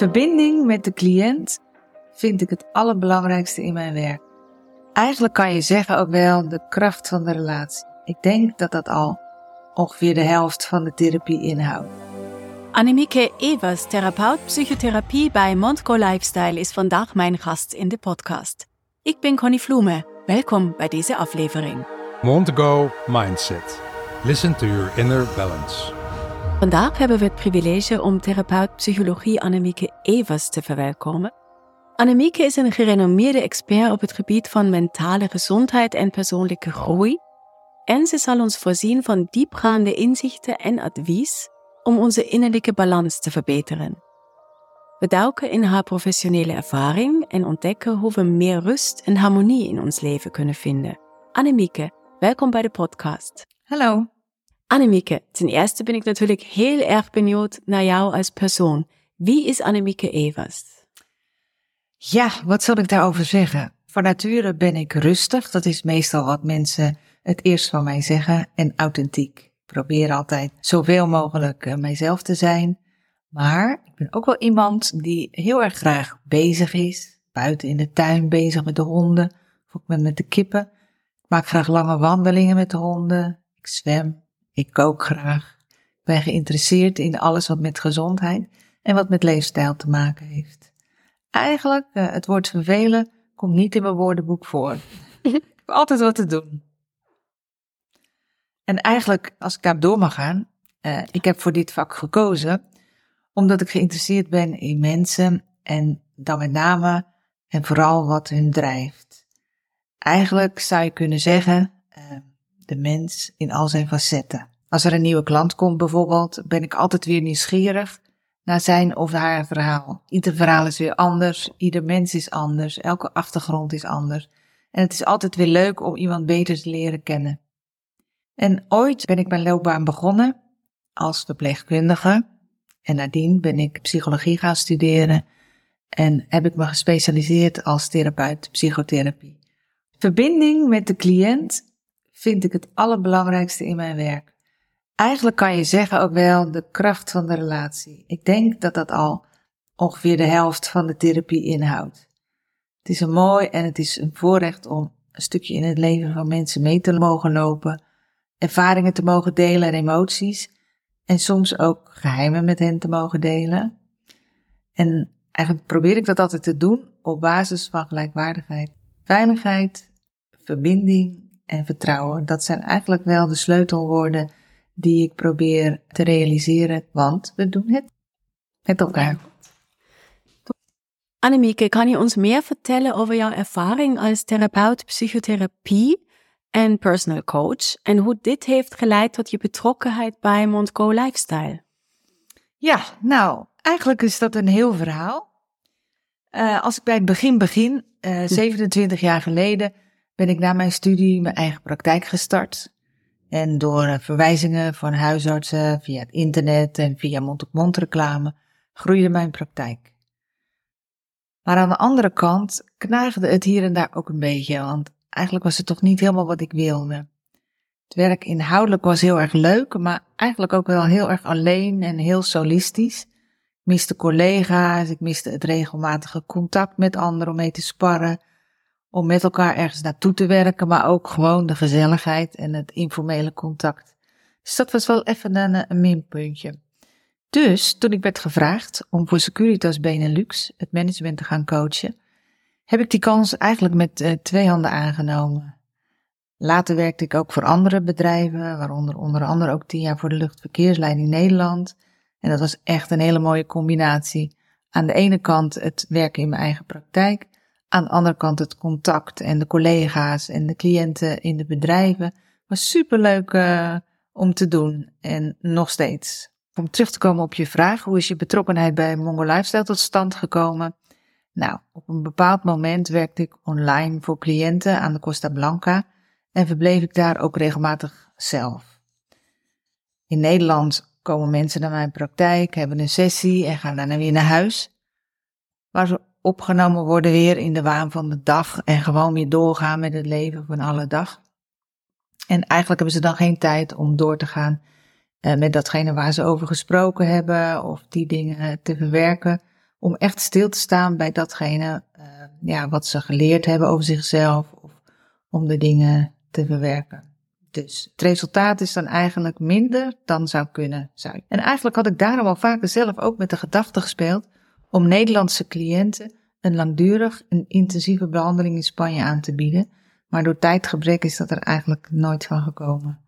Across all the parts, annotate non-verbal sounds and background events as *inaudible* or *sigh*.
Verbinding met de cliënt vind ik het allerbelangrijkste in mijn werk. Eigenlijk kan je zeggen ook wel de kracht van de relatie. Ik denk dat dat al ongeveer de helft van de therapie inhoudt. Annemieke Evers, therapeut psychotherapie bij Montco Lifestyle, is vandaag mijn gast in de podcast. Ik ben Connie Vloeme. Welkom bij deze aflevering. Montgo Mindset. Listen to your inner balance. Vandaag hebben we het privilege om therapeut psychologie Annemieke Evers te verwelkomen. Annemieke is een gerenommeerde expert op het gebied van mentale gezondheid en persoonlijke groei. En ze zal ons voorzien van diepgaande inzichten en advies om onze innerlijke balans te verbeteren. We duiken in haar professionele ervaring en ontdekken hoe we meer rust en harmonie in ons leven kunnen vinden. Annemieke, welkom bij de podcast. Hallo. Annemieke, ten eerste ben ik natuurlijk heel erg benieuwd naar jou als persoon. Wie is Annemieke Evers? Ja, wat zal ik daarover zeggen? Van nature ben ik rustig. Dat is meestal wat mensen het eerst van mij zeggen. En authentiek. Ik probeer altijd zoveel mogelijk eh, mijzelf te zijn. Maar ik ben ook wel iemand die heel erg graag bezig is. Buiten in de tuin bezig met de honden. Of ook met de kippen. Ik maak graag lange wandelingen met de honden. Ik zwem. Ik kook graag. Ik ben geïnteresseerd in alles wat met gezondheid en wat met leefstijl te maken heeft. Eigenlijk, uh, het woord vervelen komt niet in mijn woordenboek voor. *laughs* ik heb altijd wat te doen. En eigenlijk, als ik daar door mag gaan, uh, ik heb voor dit vak gekozen omdat ik geïnteresseerd ben in mensen en dan met name en vooral wat hun drijft. Eigenlijk zou je kunnen zeggen, de mens in al zijn facetten. Als er een nieuwe klant komt bijvoorbeeld, ben ik altijd weer nieuwsgierig naar zijn of haar verhaal. Ieder verhaal is weer anders, ieder mens is anders, elke achtergrond is anders. En het is altijd weer leuk om iemand beter te leren kennen. En ooit ben ik mijn loopbaan begonnen als verpleegkundige. En nadien ben ik psychologie gaan studeren en heb ik me gespecialiseerd als therapeut psychotherapie. Verbinding met de cliënt vind ik het allerbelangrijkste in mijn werk. Eigenlijk kan je zeggen ook wel de kracht van de relatie. Ik denk dat dat al ongeveer de helft van de therapie inhoudt. Het is een mooi en het is een voorrecht om een stukje in het leven van mensen mee te mogen lopen, ervaringen te mogen delen en emoties, en soms ook geheimen met hen te mogen delen. En eigenlijk probeer ik dat altijd te doen op basis van gelijkwaardigheid, veiligheid, verbinding en vertrouwen. Dat zijn eigenlijk wel de sleutelwoorden die ik probeer te realiseren, want we doen het met elkaar. Annemieke, kan je ons meer vertellen over jouw ervaring als therapeut psychotherapie en personal coach en hoe dit heeft geleid tot je betrokkenheid bij Montco Lifestyle? Ja, nou, eigenlijk is dat een heel verhaal. Uh, als ik bij het begin begin, *laughs* uh, 27 jaar geleden, ben ik na mijn studie mijn eigen praktijk gestart. En door eh, verwijzingen van huisartsen via het internet en via mond-op-mond reclame groeide mijn praktijk. Maar aan de andere kant knaagde het hier en daar ook een beetje, want eigenlijk was het toch niet helemaal wat ik wilde. Het werk inhoudelijk was heel erg leuk, maar eigenlijk ook wel heel erg alleen en heel solistisch. Ik miste collega's, ik miste het regelmatige contact met anderen om mee te sparren om met elkaar ergens naartoe te werken, maar ook gewoon de gezelligheid en het informele contact. Dus dat was wel even een, een minpuntje. Dus toen ik werd gevraagd om voor Securitas Benelux het management te gaan coachen, heb ik die kans eigenlijk met uh, twee handen aangenomen. Later werkte ik ook voor andere bedrijven, waaronder onder andere ook tien jaar voor de luchtverkeersleiding Nederland. En dat was echt een hele mooie combinatie. Aan de ene kant het werken in mijn eigen praktijk aan de andere kant het contact en de collega's en de cliënten in de bedrijven was superleuk uh, om te doen en nog steeds. Om terug te komen op je vraag, hoe is je betrokkenheid bij Mongo Lifestyle tot stand gekomen? Nou, op een bepaald moment werkte ik online voor cliënten aan de Costa Blanca en verbleef ik daar ook regelmatig zelf. In Nederland komen mensen naar mijn praktijk, hebben een sessie en gaan daarna weer naar huis. Waar ze opgenomen worden weer in de waan van de dag en gewoon weer doorgaan met het leven van alle dag. En eigenlijk hebben ze dan geen tijd om door te gaan uh, met datgene waar ze over gesproken hebben of die dingen te verwerken. Om echt stil te staan bij datgene uh, ja, wat ze geleerd hebben over zichzelf. Of om de dingen te verwerken. Dus het resultaat is dan eigenlijk minder dan zou kunnen zijn. En eigenlijk had ik daarom al vaker zelf ook met de gedachte gespeeld om Nederlandse cliënten een langdurig en intensieve behandeling in Spanje aan te bieden. Maar door tijdgebrek is dat er eigenlijk nooit van gekomen.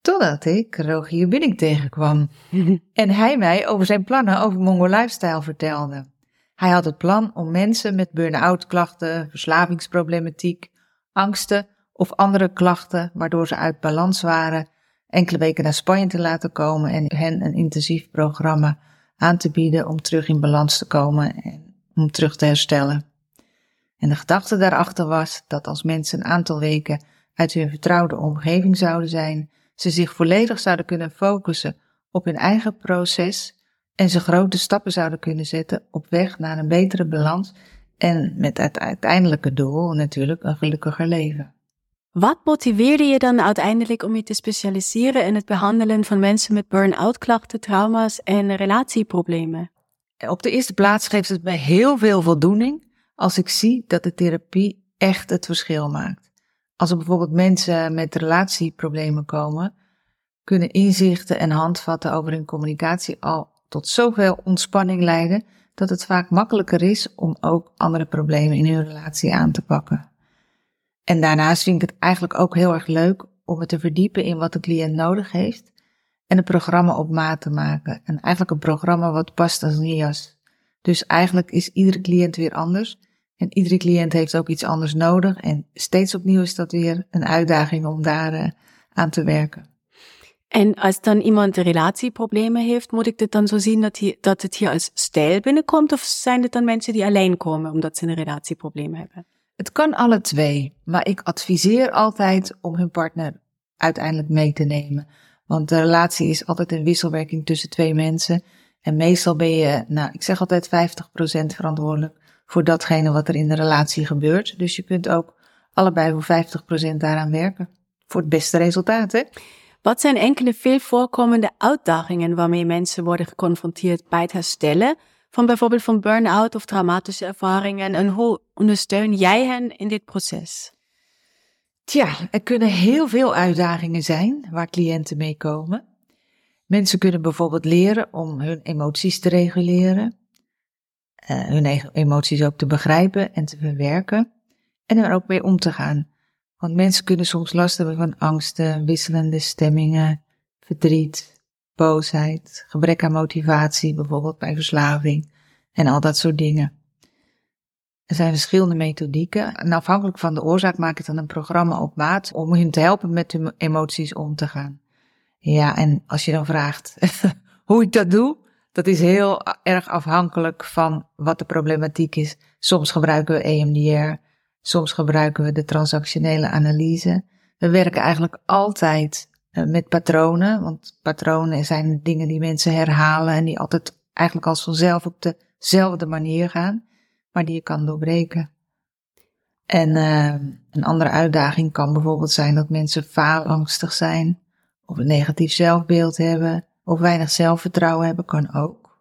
Totdat ik Rogier Binning tegenkwam. *laughs* en hij mij over zijn plannen over Mongo Lifestyle vertelde. Hij had het plan om mensen met burn-out klachten, verslavingsproblematiek, angsten of andere klachten waardoor ze uit balans waren, enkele weken naar Spanje te laten komen en hen een intensief programma aan te bieden om terug in balans te komen en om terug te herstellen. En de gedachte daarachter was dat als mensen een aantal weken uit hun vertrouwde omgeving zouden zijn, ze zich volledig zouden kunnen focussen op hun eigen proces en ze grote stappen zouden kunnen zetten op weg naar een betere balans en met het uiteindelijke doel natuurlijk een gelukkiger leven. Wat motiveerde je dan uiteindelijk om je te specialiseren in het behandelen van mensen met burn-out klachten, trauma's en relatieproblemen? Op de eerste plaats geeft het mij heel veel voldoening als ik zie dat de therapie echt het verschil maakt. Als er bijvoorbeeld mensen met relatieproblemen komen, kunnen inzichten en handvatten over hun communicatie al tot zoveel ontspanning leiden dat het vaak makkelijker is om ook andere problemen in hun relatie aan te pakken. En daarnaast vind ik het eigenlijk ook heel erg leuk om me te verdiepen in wat de cliënt nodig heeft en een programma op maat te maken. En eigenlijk een programma wat past als een jas. Dus eigenlijk is iedere cliënt weer anders en iedere cliënt heeft ook iets anders nodig en steeds opnieuw is dat weer een uitdaging om daar uh, aan te werken. En als dan iemand relatieproblemen heeft, moet ik dit dan zo zien dat, dat het hier als stijl binnenkomt? Of zijn het dan mensen die alleen komen omdat ze een relatieprobleem hebben? Het kan alle twee, maar ik adviseer altijd om hun partner uiteindelijk mee te nemen. Want de relatie is altijd een wisselwerking tussen twee mensen. En meestal ben je, nou, ik zeg altijd 50% verantwoordelijk voor datgene wat er in de relatie gebeurt. Dus je kunt ook allebei voor 50% daaraan werken. Voor het beste resultaat, hè? Wat zijn enkele veel voorkomende uitdagingen waarmee mensen worden geconfronteerd bij het herstellen van bijvoorbeeld van burn-out of traumatische ervaringen en hoe ondersteun jij hen in dit proces? Tja, er kunnen heel veel uitdagingen zijn waar cliënten mee komen. Mensen kunnen bijvoorbeeld leren om hun emoties te reguleren, uh, hun emoties ook te begrijpen en te verwerken en er ook mee om te gaan. Want mensen kunnen soms last hebben van angsten, wisselende stemmingen, verdriet, boosheid, gebrek aan motivatie, bijvoorbeeld bij verslaving en al dat soort dingen. Er zijn verschillende methodieken en afhankelijk van de oorzaak maak ik dan een programma op maat om hen te helpen met hun emoties om te gaan. Ja, en als je dan vraagt *laughs* hoe ik dat doe, dat is heel erg afhankelijk van wat de problematiek is. Soms gebruiken we EMDR, soms gebruiken we de transactionele analyse. We werken eigenlijk altijd met patronen, want patronen zijn dingen die mensen herhalen en die altijd eigenlijk als vanzelf op dezelfde manier gaan, maar die je kan doorbreken. En uh, een andere uitdaging kan bijvoorbeeld zijn dat mensen faalangstig zijn, of een negatief zelfbeeld hebben, of weinig zelfvertrouwen hebben, kan ook.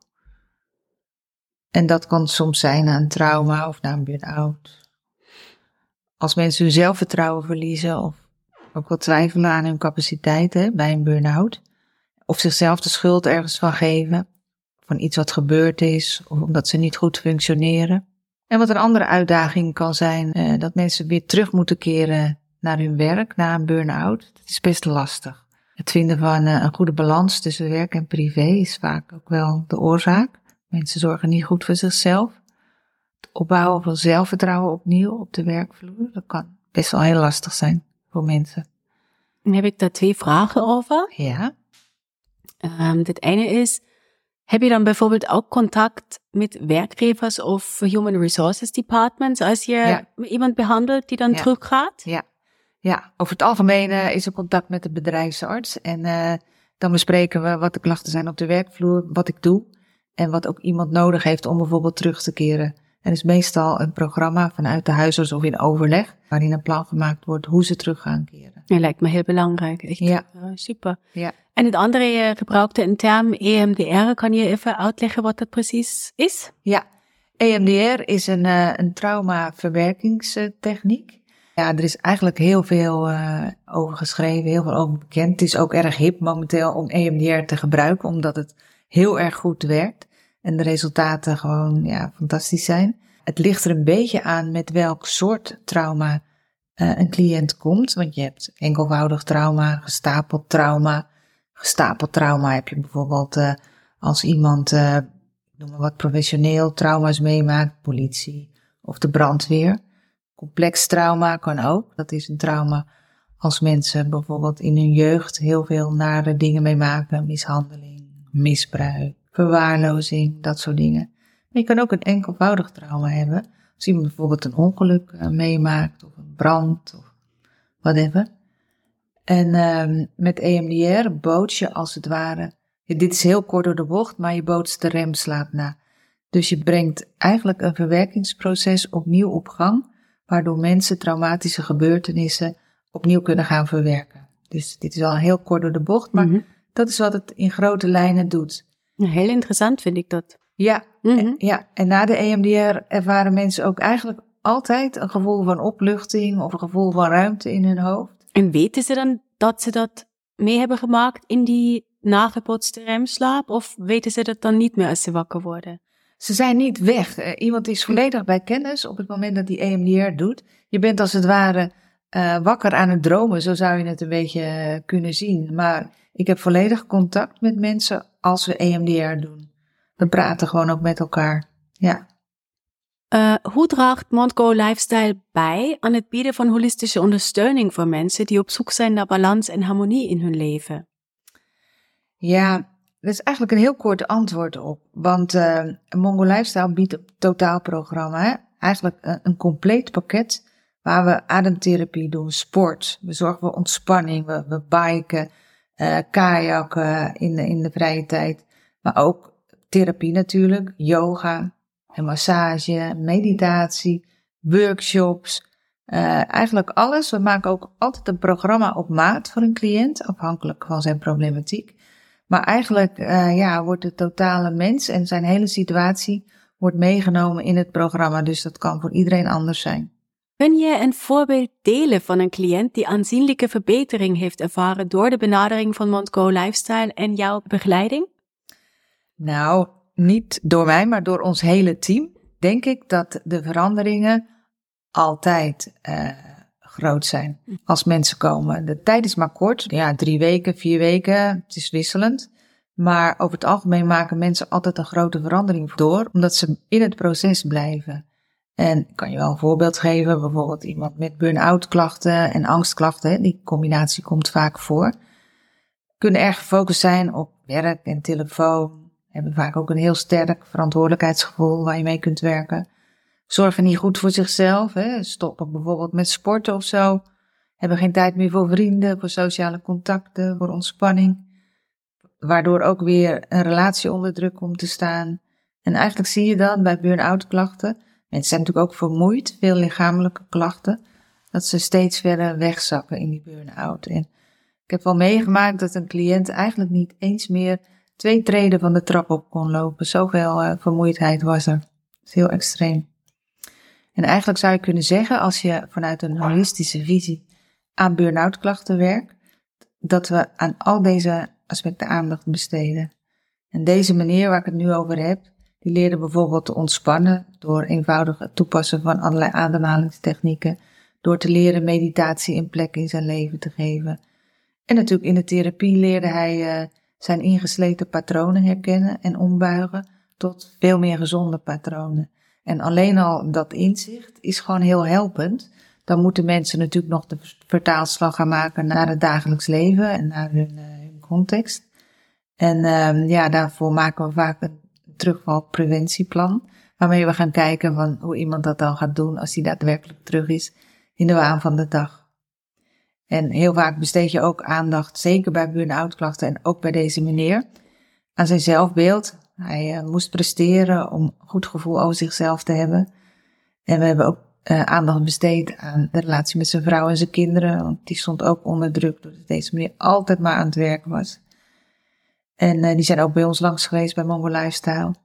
En dat kan soms zijn na een trauma of na een burn-out. Als mensen hun zelfvertrouwen verliezen of ook wel twijfelen aan hun capaciteiten bij een burn-out. Of zichzelf de schuld ergens van geven. Van iets wat gebeurd is. Of omdat ze niet goed functioneren. En wat een andere uitdaging kan zijn, eh, dat mensen weer terug moeten keren naar hun werk na een burn-out. Dat is best lastig. Het vinden van eh, een goede balans tussen werk en privé is vaak ook wel de oorzaak. Mensen zorgen niet goed voor zichzelf. Het opbouwen van zelfvertrouwen opnieuw op de werkvloer, dat kan best wel heel lastig zijn voor mensen. Dan heb ik daar twee vragen over. Ja. Um, het ene is, heb je dan bijvoorbeeld ook contact met werkgevers of human resources departments als je iemand behandelt die dan ja. teruggaat? Ja. ja, over het algemeen uh, is er contact met de bedrijfsarts en uh, dan bespreken we wat de klachten zijn op de werkvloer, wat ik doe en wat ook iemand nodig heeft om bijvoorbeeld terug te keren er is meestal een programma vanuit de huisarts of in overleg, waarin een plan gemaakt wordt hoe ze terug gaan keren. Dat lijkt me heel belangrijk. Echt, ja. Uh, super. Ja. En het andere, je gebruikte een term EMDR. Kan je even uitleggen wat dat precies is? Ja, EMDR is een, uh, een traumaverwerkingstechniek. Ja, er is eigenlijk heel veel uh, over geschreven, heel veel over bekend. Het is ook erg hip momenteel om EMDR te gebruiken, omdat het heel erg goed werkt. En de resultaten gewoon ja, fantastisch zijn. Het ligt er een beetje aan met welk soort trauma uh, een cliënt komt. Want je hebt enkelvoudig trauma, gestapeld trauma. Gestapeld trauma heb je bijvoorbeeld uh, als iemand, uh, noem maar wat, professioneel trauma's meemaakt, politie of de brandweer. Complex trauma kan ook. Dat is een trauma als mensen bijvoorbeeld in hun jeugd heel veel nare dingen meemaken. Mishandeling, misbruik, verwaarlozing, dat soort dingen. Maar je kan ook een enkelvoudig trauma hebben. Als iemand bijvoorbeeld een ongeluk uh, meemaakt, of een brand, of whatever. En uh, met EMDR boots je als het ware, dit is heel kort door de bocht, maar je bootst de remslaap na. Dus je brengt eigenlijk een verwerkingsproces opnieuw op gang, waardoor mensen traumatische gebeurtenissen opnieuw kunnen gaan verwerken. Dus dit is al heel kort door de bocht, maar mm -hmm. dat is wat het in grote lijnen doet. Heel interessant vind ik dat. Ja, mm -hmm. ja, en na de EMDR ervaren mensen ook eigenlijk altijd een gevoel van opluchting of een gevoel van ruimte in hun hoofd. En weten ze dan dat ze dat mee hebben gemaakt in die nagebotste remslaap? Of weten ze dat dan niet meer als ze wakker worden? Ze zijn niet weg. Iemand is volledig bij kennis op het moment dat die EMDR doet. Je bent als het ware uh, wakker aan het dromen, zo zou je het een beetje kunnen zien. Maar ik heb volledig contact met mensen als we EMDR doen. We praten gewoon ook met elkaar. Ja. Uh, hoe draagt Montgo Lifestyle bij aan het bieden van holistische ondersteuning voor mensen die op zoek zijn naar balans en harmonie in hun leven? Ja, dat is eigenlijk een heel kort antwoord op. Want uh, Mongo Lifestyle biedt een totaalprogramma. Hè? Eigenlijk een, een, compleet pakket waar we ademtherapie doen, sport. We zorgen voor ontspanning, we, we biken, uh, kajakken in de, in de vrije tijd. Maar ook therapie natuurlijk, yoga, en massage, meditatie, workshops. Uh, eigenlijk alles. We maken ook altijd een programma op maat voor een cliënt, afhankelijk van zijn problematiek. Maar eigenlijk uh, ja, wordt de totale mens en zijn hele situatie wordt meegenomen in het programma. Dus dat kan voor iedereen anders zijn. Kun je een voorbeeld delen van een cliënt die aanzienlijke verbetering heeft ervaren door de benadering van Montco Lifestyle en jouw begeleiding? Nou, niet door mij, maar door ons hele team, denk ik dat de veranderingen altijd uh, groot zijn als mensen komen. De tijd is maar kort, ja, drie weken, vier weken, het is wisselend. Maar over het algemeen maken mensen altijd een grote verandering door, omdat ze in het proces blijven. En ik kan je wel een voorbeeld geven, bijvoorbeeld iemand met burn-out klachten en angstklachten, die combinatie komt vaak voor, kunnen erg gefocust zijn op werk en telefoon, hebben vaak ook een heel sterk verantwoordelijkheidsgevoel waar je mee kunt werken. Zorgen niet goed voor zichzelf, hè? stoppen bijvoorbeeld met sporten of zo. Hebben geen tijd meer voor vrienden, voor sociale contacten, voor ontspanning. Waardoor ook weer een relatie onder druk komt te staan. En eigenlijk zie je dan bij burn-out klachten, mensen zijn natuurlijk ook vermoeid, veel lichamelijke klachten, dat ze steeds verder wegzakken in die burn-out. En ik heb wel meegemaakt dat een cliënt eigenlijk niet eens meer twee treden van de trap op kon lopen. Zoveel uh, vermoeidheid was er. Dat is heel extreem. En eigenlijk zou je kunnen zeggen, als je vanuit een holistische visie aan burn-out klachten werkt, dat we aan al deze aspecten aandacht besteden. En deze manier waar ik het nu over heb, die leerde bijvoorbeeld te ontspannen door eenvoudig het toepassen van allerlei ademhalingstechnieken, door te leren meditatie een plek in zijn leven te geven. En natuurlijk in de therapie leerde hij uh, zijn ingesleten patronen herkennen en ombuigen tot veel meer gezonde patronen. En alleen al dat inzicht is gewoon heel helpend. Dan moeten mensen natuurlijk nog de vertaalslag gaan maken naar het dagelijks leven en naar hun, uh, hun context. En uh, ja, daarvoor maken we vaak een terugvalpreventieplan. Waarmee we gaan kijken van hoe iemand dat dan gaat doen als hij daadwerkelijk terug is in de waan van de dag. En heel vaak besteed je ook aandacht, zeker bij burn-out klachten en ook bij deze meneer, aan zijn zelfbeeld. Hij uh, moest presteren om een goed gevoel over zichzelf te hebben. En we hebben ook uh, aandacht besteed aan de relatie met zijn vrouw en zijn kinderen, want die stond ook onder druk doordat deze meneer altijd maar aan het werken was. En uh, die zijn ook bij ons langs geweest bij Mongo Lifestyle.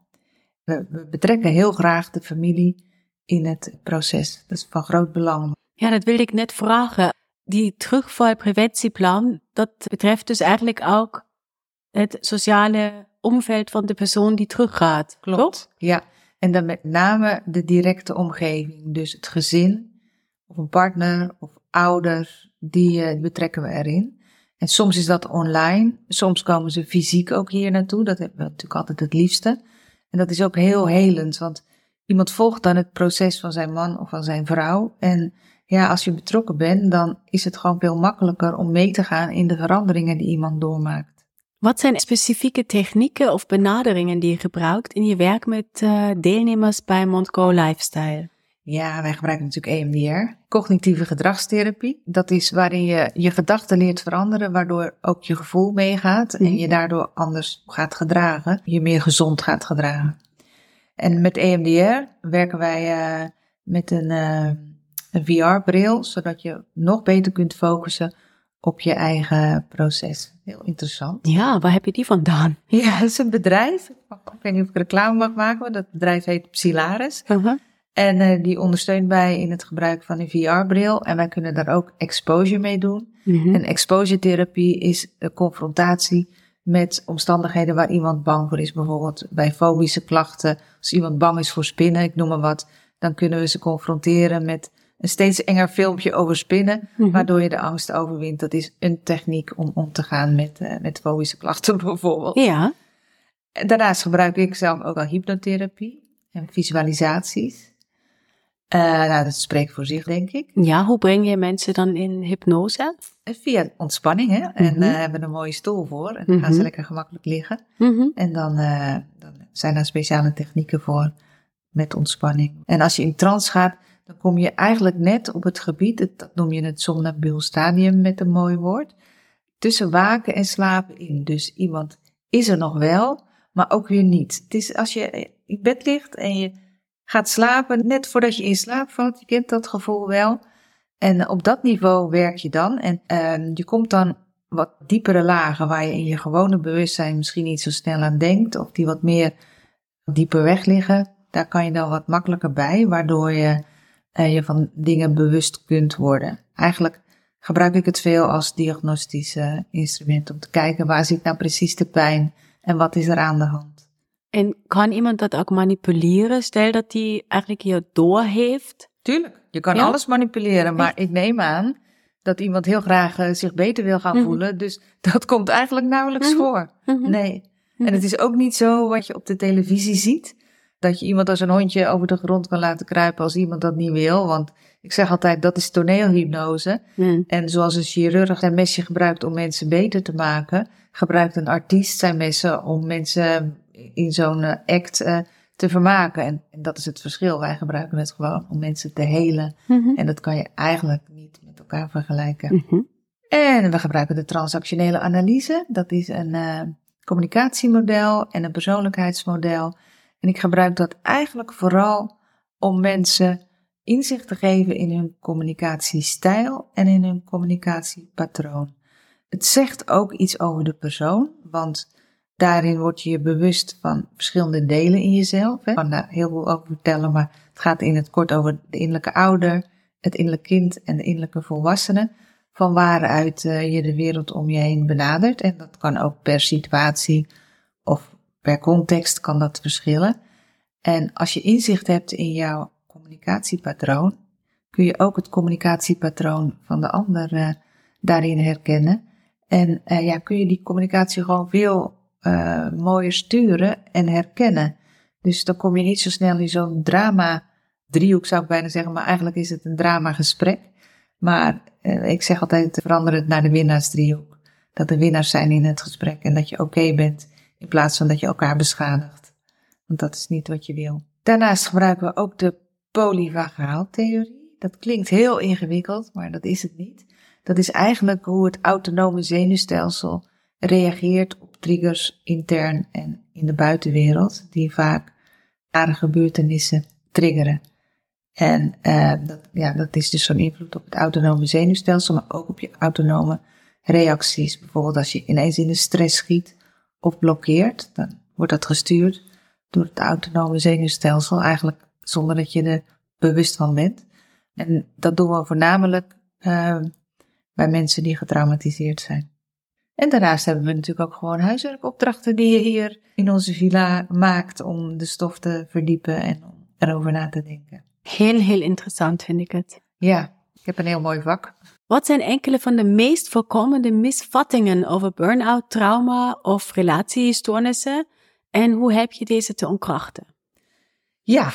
We, we, betrekken heel graag de familie in het proces. Dat is van groot belang. Ja, dat wilde ik net vragen. Die terugvalpreventieplan, dat betreft dus eigenlijk ook het sociale omveld van de persoon die teruggaat. Klopt. Klopt? Ja, en dan met name de directe omgeving. Dus het gezin, of een partner, of ouders, die uh, betrekken we erin. En soms is dat online, soms komen ze fysiek ook hier naartoe. Dat hebben we natuurlijk altijd het liefste. En dat is ook heel helend, want iemand volgt dan het proces van zijn man of van zijn vrouw. En ja, als je betrokken bent, dan is het gewoon veel makkelijker om mee te gaan in de veranderingen die iemand doormaakt. Wat zijn specifieke technieken of benaderingen die je gebruikt in je werk met uh, deelnemers bij Montco Lifestyle? Ja, wij gebruiken natuurlijk EMDR, cognitieve gedragstherapie. Dat is waarin je je gedachten leert veranderen, waardoor ook je gevoel meegaat en je daardoor anders gaat gedragen, je meer gezond gaat gedragen. En met EMDR werken wij uh, met een, uh, een VR-bril, zodat je nog beter kunt focussen op je eigen proces. Heel interessant. Ja, waar heb je die vandaan? Ja, dat is een bedrijf. Ik weet niet of ik reclame mag maken, maar dat bedrijf heet Psilaris. Uh -huh. En uh, die ondersteunt mij in het gebruik van een VR-bril. En wij kunnen daar ook exposure mee doen. Mhm. Mm -hmm. En exposure therapie is de confrontatie met omstandigheden waar iemand bang voor is. Bijvoorbeeld bij fobische klachten. Als iemand bang is voor spinnen, ik noem maar wat. Dan kunnen we ze confronteren met een steeds enger filmpje over spinnen. Mm Mhm. -hmm. Waardoor je de angst overwint. Dat is een techniek om om te gaan met, uh, met fobische klachten *laughs* bijvoorbeeld. Ja. Daarnaast gebruik ik zelf ook al hypnotherapie en visualisaties. Uh, nou, dat spreekt voor zich, denk ik. Ja, hoe breng je mensen dan in hypnose? Via ontspanning, hè. En mm -hmm. uh, hebben we een mooie stoel voor. En dan mm -hmm. gaan ze lekker gemakkelijk liggen. Mm -hmm. En dan, uh, dan zijn er speciale technieken voor met ontspanning. En als je in trance gaat, dan kom je eigenlijk net op het gebied, dat noem je het somnabuul stadium met een mooi woord, tussen waken en slapen in. Dus iemand is er nog wel, maar ook weer niet. Het is als je in bed ligt en je gaat slapen, net voordat je in slaap valt, je kent dat gevoel wel. En op dat niveau werk je dan. En uh, je komt dan wat diepere lagen waar je in je gewone bewustzijn misschien niet zo snel aan denkt, of die wat meer dieper weg liggen. Daar kan je dan wat makkelijker bij, waardoor je uh, je van dingen bewust kunt worden. Eigenlijk gebruik ik het veel als diagnostisch instrument om te kijken waar zit nou precies de pijn en wat is er aan de hand. En kan iemand dat ook manipuleren? Stel dat hij eigenlijk je doorheeft. Tuurlijk, je kan ja? alles manipuleren, maar ik neem aan dat iemand heel graag uh, zich beter wil gaan mm -hmm. voelen. Dus dat komt eigenlijk nauwelijks mm -hmm. voor. Mm -hmm. Nee. En het is ook niet zo wat je op de televisie ziet. Dat je iemand als een hondje over de grond kan laten kruipen als iemand dat niet wil. Want ik zeg altijd, dat is toneelhypnose. En zoals een chirurg zijn mesje gebruikt om mensen beter te maken, gebruikt een artiest zijn messen om mensen in zo'n act uh, te vermaken. En, en, dat is het verschil. Wij gebruiken het gewoon om mensen te helen. Mhm. En dat kan je eigenlijk niet met elkaar vergelijken. Mm -hmm. En we gebruiken de transactionele analyse. Dat is een uh, communicatiemodel en een persoonlijkheidsmodel. En ik gebruik dat eigenlijk vooral om mensen inzicht te geven in hun communicatiestijl en in hun communicatiepatroon. Het zegt ook iets over de persoon, want Daarin word je je bewust van verschillende delen in jezelf. Ik kan daar heel veel over vertellen, maar het gaat in het kort over de innerlijke ouder, het innerlijke kind en de innerlijke volwassene. Van waaruit uh, je de wereld om je heen benadert. En dat kan ook per situatie of per context kan dat verschillen. En als je inzicht hebt in jouw communicatiepatroon, kun je ook het communicatiepatroon van de ander uh, daarin herkennen. En uh, ja, kun je die communicatie gewoon veel uh, mooier sturen en herkennen. Dus dan kom je niet zo snel in zo'n drama driehoek zou ik bijna zeggen, maar eigenlijk is het een drama gesprek. Maar uh, ik zeg altijd, verander het naar de winnaarsdriehoek. Dat er winnaars zijn in het gesprek en dat je oké bent in plaats van dat je elkaar beschadigt. Want dat is niet wat je wil. Daarnaast gebruiken we ook de polyvagaaltheorie. Dat klinkt heel ingewikkeld, maar dat is het niet. Dat is eigenlijk hoe het autonome zenuwstelsel reageert op triggers intern en in de buitenwereld, die vaak rare gebeurtenissen triggeren. En uh, dat, ja, dat is dus zo'n invloed op het autonome zenuwstelsel, maar ook op je autonome reacties. Bijvoorbeeld als je ineens in de stress schiet, of blokkeert, dan wordt dat gestuurd door het autonome zenuwstelsel, eigenlijk zonder dat je er bewust van bent. En dat doen we voornamelijk uh, bij mensen die getraumatiseerd zijn. En daarnaast hebben we natuurlijk ook gewoon huiswerkopdrachten die je hier in onze villa maakt om de stof te verdiepen en om erover na te denken. Heel, heel interessant vind ik het. Ja, ik heb een heel mooi vak. Wat zijn enkele van de meest voorkomende misvattingen over burn-out, trauma of relatiestoornissen en hoe heb je deze te ontkrachten? Ja,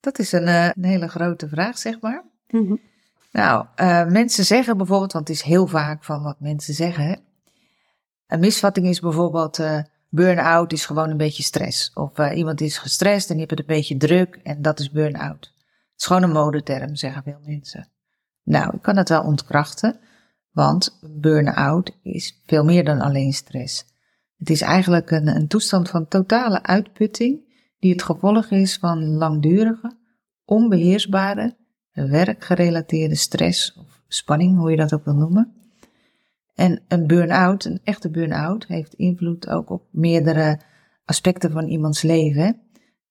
dat is een, eh, een hele grote vraag, zeg maar. Mhm. Nou, uh, mensen zeggen bijvoorbeeld, want het is heel vaak van wat mensen zeggen. Een misvatting is bijvoorbeeld, uh, burn-out is gewoon een beetje stress. Of uh, iemand is gestrest en die heeft het een beetje druk en dat is burn-out. Het is gewoon een modeterm, zeggen veel mensen. Nou, ik kan het wel ontkrachten, want burn-out is veel meer dan alleen stress. Het is eigenlijk een, een toestand van totale uitputting die het gevolg is van langdurige, onbeheersbare, werkgerelateerde stress of spanning, hoe je dat ook wil noemen. En een burn-out, een echte burn-out, heeft invloed ook op meerdere aspecten van iemands leven.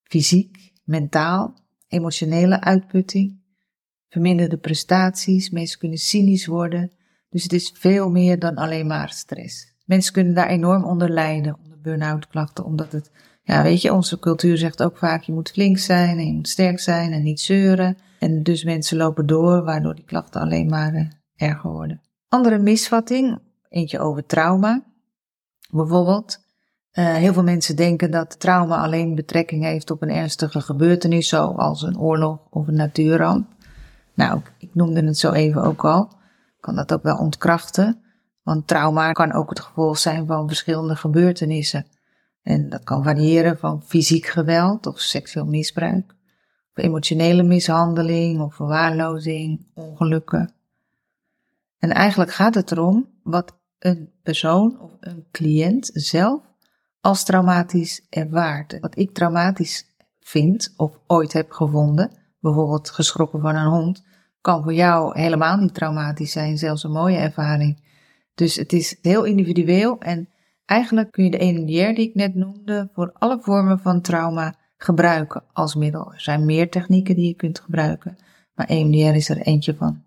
Fysiek, mentaal, emotionele uitputting, verminderde prestaties, mensen kunnen cynisch worden. Dus het is veel meer dan alleen maar stress. Mensen kunnen daar enorm onder lijden, onder burn-out klachten, omdat het, ja, weet je, onze cultuur zegt ook vaak: je moet flink zijn en je moet sterk zijn en niet zeuren. En dus mensen lopen door, waardoor die klachten alleen maar uh, erger worden. Andere misvatting, eentje over trauma. Bijvoorbeeld, uh, heel veel mensen denken dat trauma alleen betrekking heeft op een ernstige gebeurtenis, zoals een oorlog of een natuurramp. Nou, ik noemde het zo even ook al. Ik kan dat ook wel ontkrachten. Want trauma kan ook het gevolg zijn van verschillende gebeurtenissen. En dat kan variëren van fysiek geweld of seksueel misbruik, of emotionele mishandeling of verwaarlozing, ongelukken. En eigenlijk gaat het erom wat een persoon of een cliënt zelf als traumatisch ervaart. Wat ik traumatisch vind of ooit heb gevonden, bijvoorbeeld geschrokken van een hond, kan voor jou helemaal niet traumatisch zijn, zelfs een mooie ervaring. Dus het is heel individueel en eigenlijk kun je de EMDR die ik net noemde voor alle vormen van trauma gebruiken als middel. Er zijn meer technieken die je kunt gebruiken, maar EMDR is er eentje van.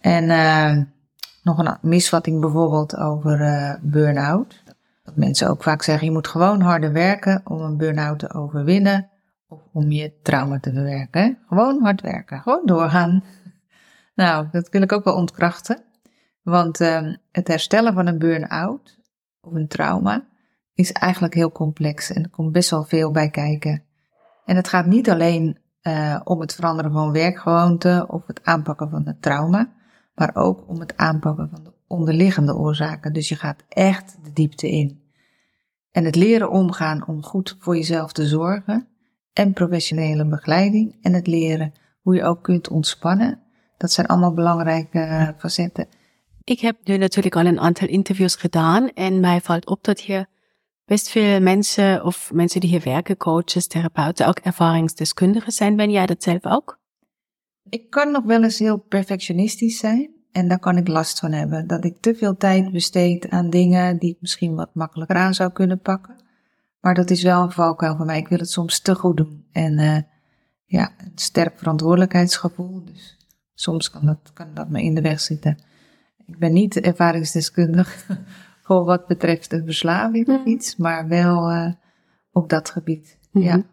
En uh, nog een misvatting bijvoorbeeld over uh, burn-out. Dat mensen ook vaak zeggen, je moet gewoon harder werken om een burn-out te overwinnen of om je trauma te verwerken. Gewoon hard werken, gewoon doorgaan. *laughs* Nou, dat wil ik ook wel ontkrachten. Want uh, het herstellen van een burn-out of een trauma is eigenlijk heel complex en er komt best wel veel bij kijken. En het gaat niet alleen uh, om het veranderen van werkgewoonten of het aanpakken van het trauma, maar ook om het aanpakken van de onderliggende oorzaken. Dus je gaat echt de diepte in. En het leren omgaan om goed voor jezelf te zorgen en professionele begeleiding en het leren hoe je ook kunt ontspannen, dat zijn allemaal belangrijke uh, facetten. Ik heb nu natuurlijk al een aantal interviews gedaan en mij valt op dat hier best veel mensen of mensen die hier werken, coaches, therapeuten, ook ervaringsdeskundigen zijn. Ben jij dat zelf ook? Ik kan nog wel eens heel perfectionistisch zijn en daar kan ik last van hebben. Dat ik te veel tijd besteed aan dingen die ik misschien wat makkelijker aan zou kunnen pakken. Maar dat is wel een valkuil voor mij. Ik wil het soms te goed doen. En uh, ja, een sterk verantwoordelijkheidsgevoel. Dus soms kan dat, kan dat me in de weg zitten. Ik ben niet ervaringsdeskundig *laughs* voor wat betreft de verslaving of iets, maar wel uh, op dat gebied. Mm -hmm. Ja.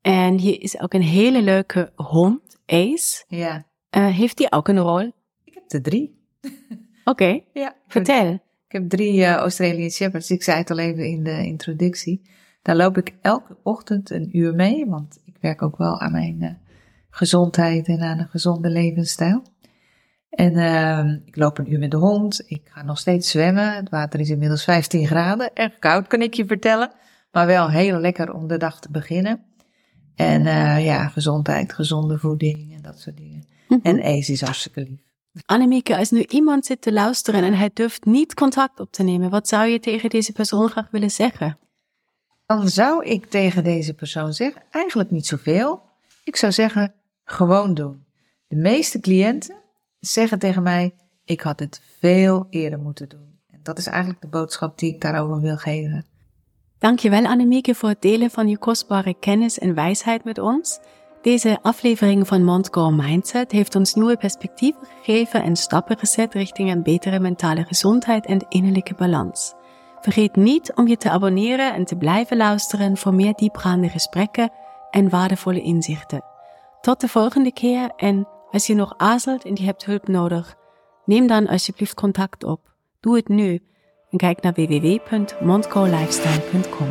En hier is ook een hele leuke hond, Ace. Ja. Uh, heeft die ook een rol? Ik heb er drie. *laughs* Oké, okay. ja, vertel. Ik heb drie uh, Australian Shepherds. Ik zei het al even in de introductie. Daar loop ik elke ochtend een uur mee, want ik werk ook wel aan mijn uh, gezondheid en aan een gezonde levensstijl. En uh, ik loop een uur met de hond. Ik ga nog steeds zwemmen. Het water is inmiddels 15 graden. Erg koud, kan ik je vertellen. Maar wel heel lekker om de dag te beginnen. En uh, ja, gezondheid, gezonde voeding en dat soort dingen. Mm -hmm. En Ace is hartstikke lief. Annemieke, als nu iemand zit te luisteren en hij durft niet contact op te nemen, wat zou je tegen deze persoon graag willen zeggen? Dan zou ik tegen deze persoon zeggen, eigenlijk niet zoveel. Ik zou zeggen, gewoon doen. De meeste cliënten zeggen tegen mij, ik had het veel eerder moeten doen. En Dat is eigenlijk de boodschap die ik daarover wil geven. Dankjewel Annemieke voor het delen van je kostbare kennis en wijsheid met ons. Deze aflevering van Montcore Mindset heeft ons nieuwe perspectieven gegeven en stappen gezet richting een betere mentale gezondheid en innerlijke balans. Vergeet niet om je te abonneren en te blijven luisteren voor meer diepgaande gesprekken en waardevolle inzichten. Tot de volgende keer en als je nog aarzelt en je hebt hulp nodig, neem dan alsjeblieft contact op. Doe het nu kijk naar www.montcolifestyle.com.